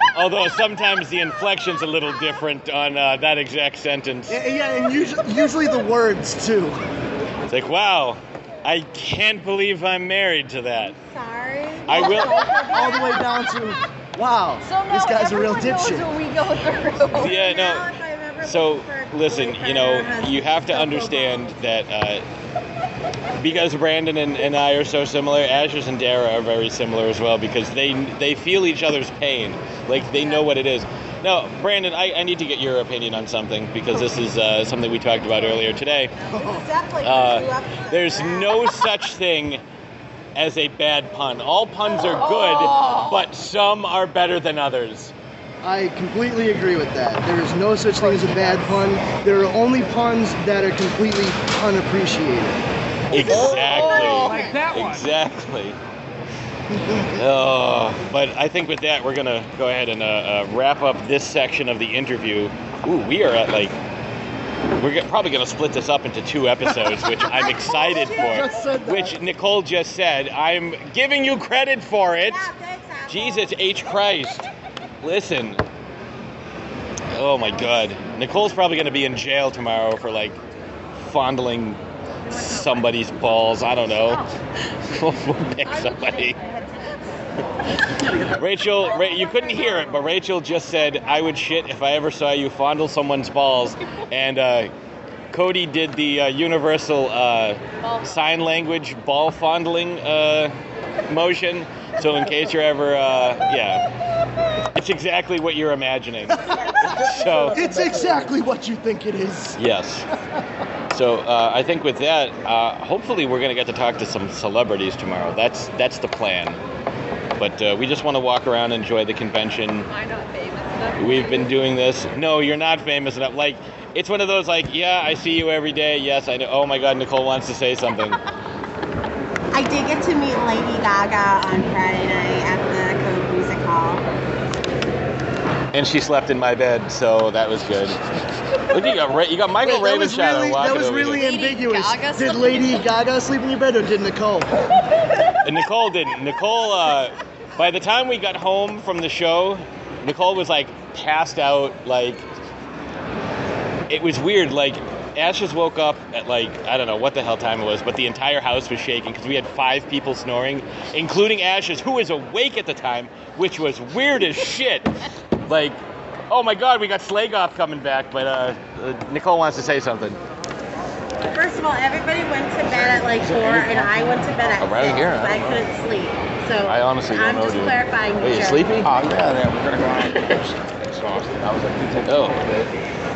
Although sometimes the inflection's a little different on uh, that exact sentence. Yeah, yeah and usually, usually the words too. It's like, wow, I can't believe I'm married to that. Sorry. I will. All the way down to Wow, So now this guy's a real everyone knows what we go through. Yeah, no. So listen, you know, you have to understand that uh, because Brandon and, and I are so similar, Ashes and Dara are very similar as well because they they feel each other's pain, like they know what it is. Now, Brandon, I, I need to get your opinion on something because this is uh, something we talked about earlier today. Uh, there's no such thing as a bad pun. All puns are good, but some are better than others. I completely agree with that. There is no such thing as a bad pun. There are only puns that are completely unappreciated. Exactly. Exactly. Oh, but I think with that, we're gonna go ahead and uh, uh, wrap up this section of the interview. Ooh, we are at like. We're get- probably going to split this up into two episodes, which I'm excited Just said for. that. Which Nicole just said. I'm giving you credit for it. Jesus H. Christ. Listen. Oh my God. Nicole's probably going to be in jail tomorrow for like fondling somebody's balls. I don't know. we'll we'll pick somebody. Rachel, Ra- you couldn't hear it, but Rachel just said, "I would shit if I ever saw you fondle someone's balls," and uh, Cody did the uh, universal uh, sign language ball fondling uh, motion. So in case you're ever, uh, yeah, it's exactly what you're imagining. so It's exactly what you think it is. Yes. So uh, I think with that, uh, hopefully we're going to get to talk to some celebrities tomorrow. That's that's the plan. But uh, we just want to walk around, and enjoy the convention. I'm not famous enough. We've been doing this. No, you're not famous enough. Like it's one of those like, yeah, I see you every day. Yes, I know. Oh my God, Nicole wants to say something. I did get to meet Lady Gaga on Friday night at the Code Music Hall. And she slept in my bed, so that was good. Look, you got Ra- you got Michael Wait, that was Ravenshadow really, that was really here. ambiguous. Gaga Did Lady Gaga sleep in your bed or did Nicole? And Nicole didn't. Nicole, uh, by the time we got home from the show, Nicole was like passed out. Like, it was weird. Like, Ashes woke up at like, I don't know what the hell time it was, but the entire house was shaking because we had five people snoring, including Ashes, who was awake at the time, which was weird as shit. Like, oh my god, we got Slagoff coming back, but uh, uh, Nicole wants to say something. First of all, everybody went to bed at like four, and I went to bed at Around six. here, but I couldn't sleep. So I honestly don't I'm know, just dude. clarifying. Are you sure. sleepy? Oh yeah, yeah, we're gonna go out. Exhausted. I was like, you take Oh.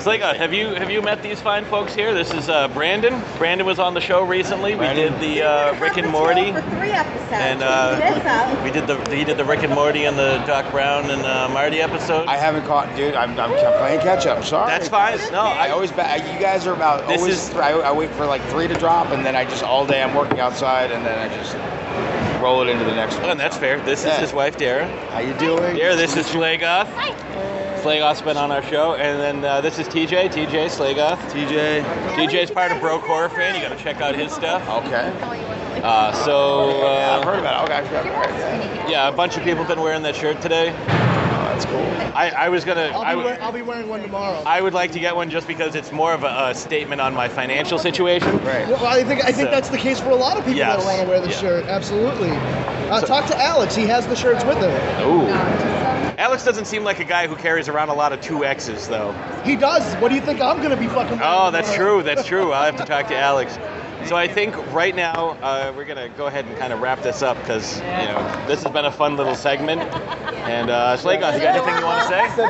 Slagoff, have you have you met these fine folks here? This is uh, Brandon. Brandon was on the show recently. We did the uh, Rick and Morty. For three episodes. And uh, we did the he did the Rick and Morty and the Doc Brown and uh, Marty episode. I haven't caught, dude. I'm, I'm, I'm playing catch up. Sorry. That's fine. No, I I always ba- you guys are about This always. is- I, I wait for like three to drop, and then I just all day I'm working outside, and then I just roll it into the next one. and that's fair. This Yeah. is his wife Dara. How you doing? Dara, this is Slagoff. Slagoff's been on our show, and then uh, this is TJ. TJ Slagoff. TJ. TJ's part of Broke Horror Fan. You got to check out his stuff. Okay. Uh, so Yeah, I've uh, heard about it. Okay, okay, okay. yeah, a bunch of people been wearing that shirt today. Oh, that's cool. I, I was gonna. I'll be, w- wear, I'll be wearing one tomorrow. I would like to get one just because it's more of a, a statement on my financial situation. Right. Well, I think I think So- that's the case for a lot of people Yes. that want to wear the Yeah. shirt. Absolutely. Uh, So- talk to Alex. He has the shirts with him. Ooh. Alex doesn't seem like a guy who carries around a lot of two X's, though. He does. What do you think I'm gonna be fucking? Oh, that's tomorrow? true. That's true. I'll have to talk to Alex. So I think right now uh, we're gonna go ahead and kind of wrap this up because you know this has been a fun little segment. And uh, Slagoff, you got anything you want to say?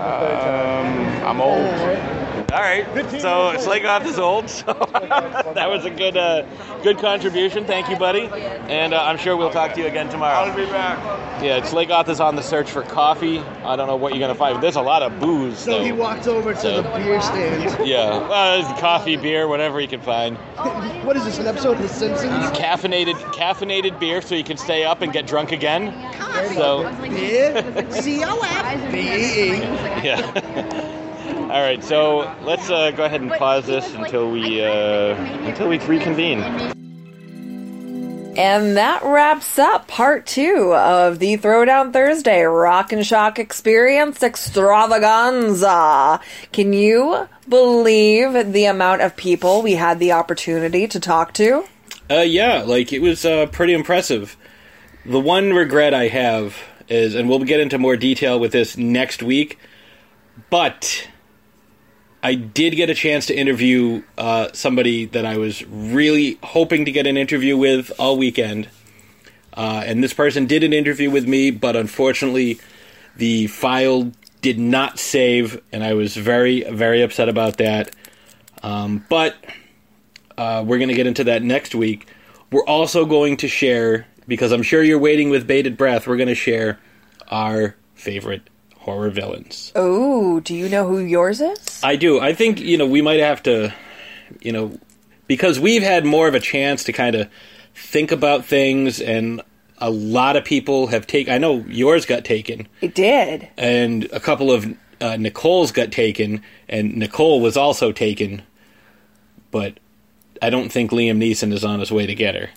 Um, I'm old. All right. So Slagoff is old. So that was a good, uh, good contribution. Thank you, buddy. And uh, I'm sure we'll talk to you again tomorrow. I'll be back. Yeah, Slagoff is on the search for coffee. I don't know what you're gonna find. There's a lot of booze. So though. he walked over to So- the beer stand. Yeah, well, coffee, beer, whatever he can find. what is this? An episode of The Simpsons? Caffeinated, caffeinated beer, so you can stay up and get drunk again. So, Beer. C O F B E E. yeah. All right, so let's uh, go ahead and pause this until we uh, until we reconvene. And that wraps up part two of the Throwdown Thursday Rock and Shock Experience Extravaganza. Can you believe the amount of people we had the opportunity to talk to? Uh, yeah, like it was uh, pretty impressive. The one regret I have is, and we'll get into more detail with this next week. But I did get a chance to interview uh, somebody that I was really hoping to get an interview with all weekend. Uh, and this person did an interview with me, but unfortunately, the file did not save, and I was very, very upset about that. Um, but uh, we're going to get into that next week. We're also going to share, because I'm sure you're waiting with bated breath, we're going to share our favorite horror villains. Oh, do you know who yours is? I do. I think, you know, we might have to, you know, because we've had more of a chance to kind of think about things, and a lot of people have taken. I know yours got taken, It did. and a couple of uh, Nicole's got taken, and Nicole was also taken, but I don't think Liam Neeson is on his way to get her.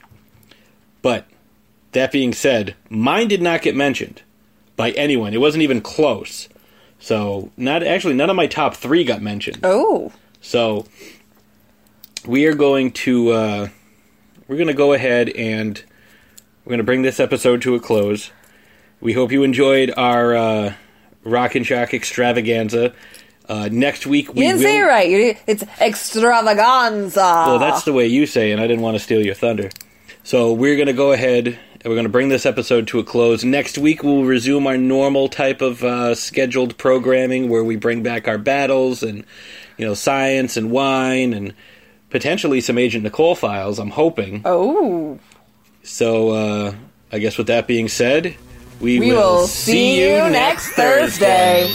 But that being said, mine did not get mentioned by anyone. It wasn't even close. So not actually none of my top three got mentioned. Oh. So we are going to uh, we're going to go ahead and we're going to bring this episode to a close. We hope you enjoyed our uh, Rock and Shock extravaganza. Uh, next week we You didn't will. say it right. You- It's extravaganza. Well, that's the way you say, it, and I didn't want to steal your thunder. So we're going to go ahead and we're going to bring this episode to a close. Next week we'll resume our normal type of uh, scheduled programming where we bring back our battles and you know science and wine and potentially some Agent Nicole files. I'm hoping. Oh. So uh, I guess with that being said, we, We will see you next Thursday.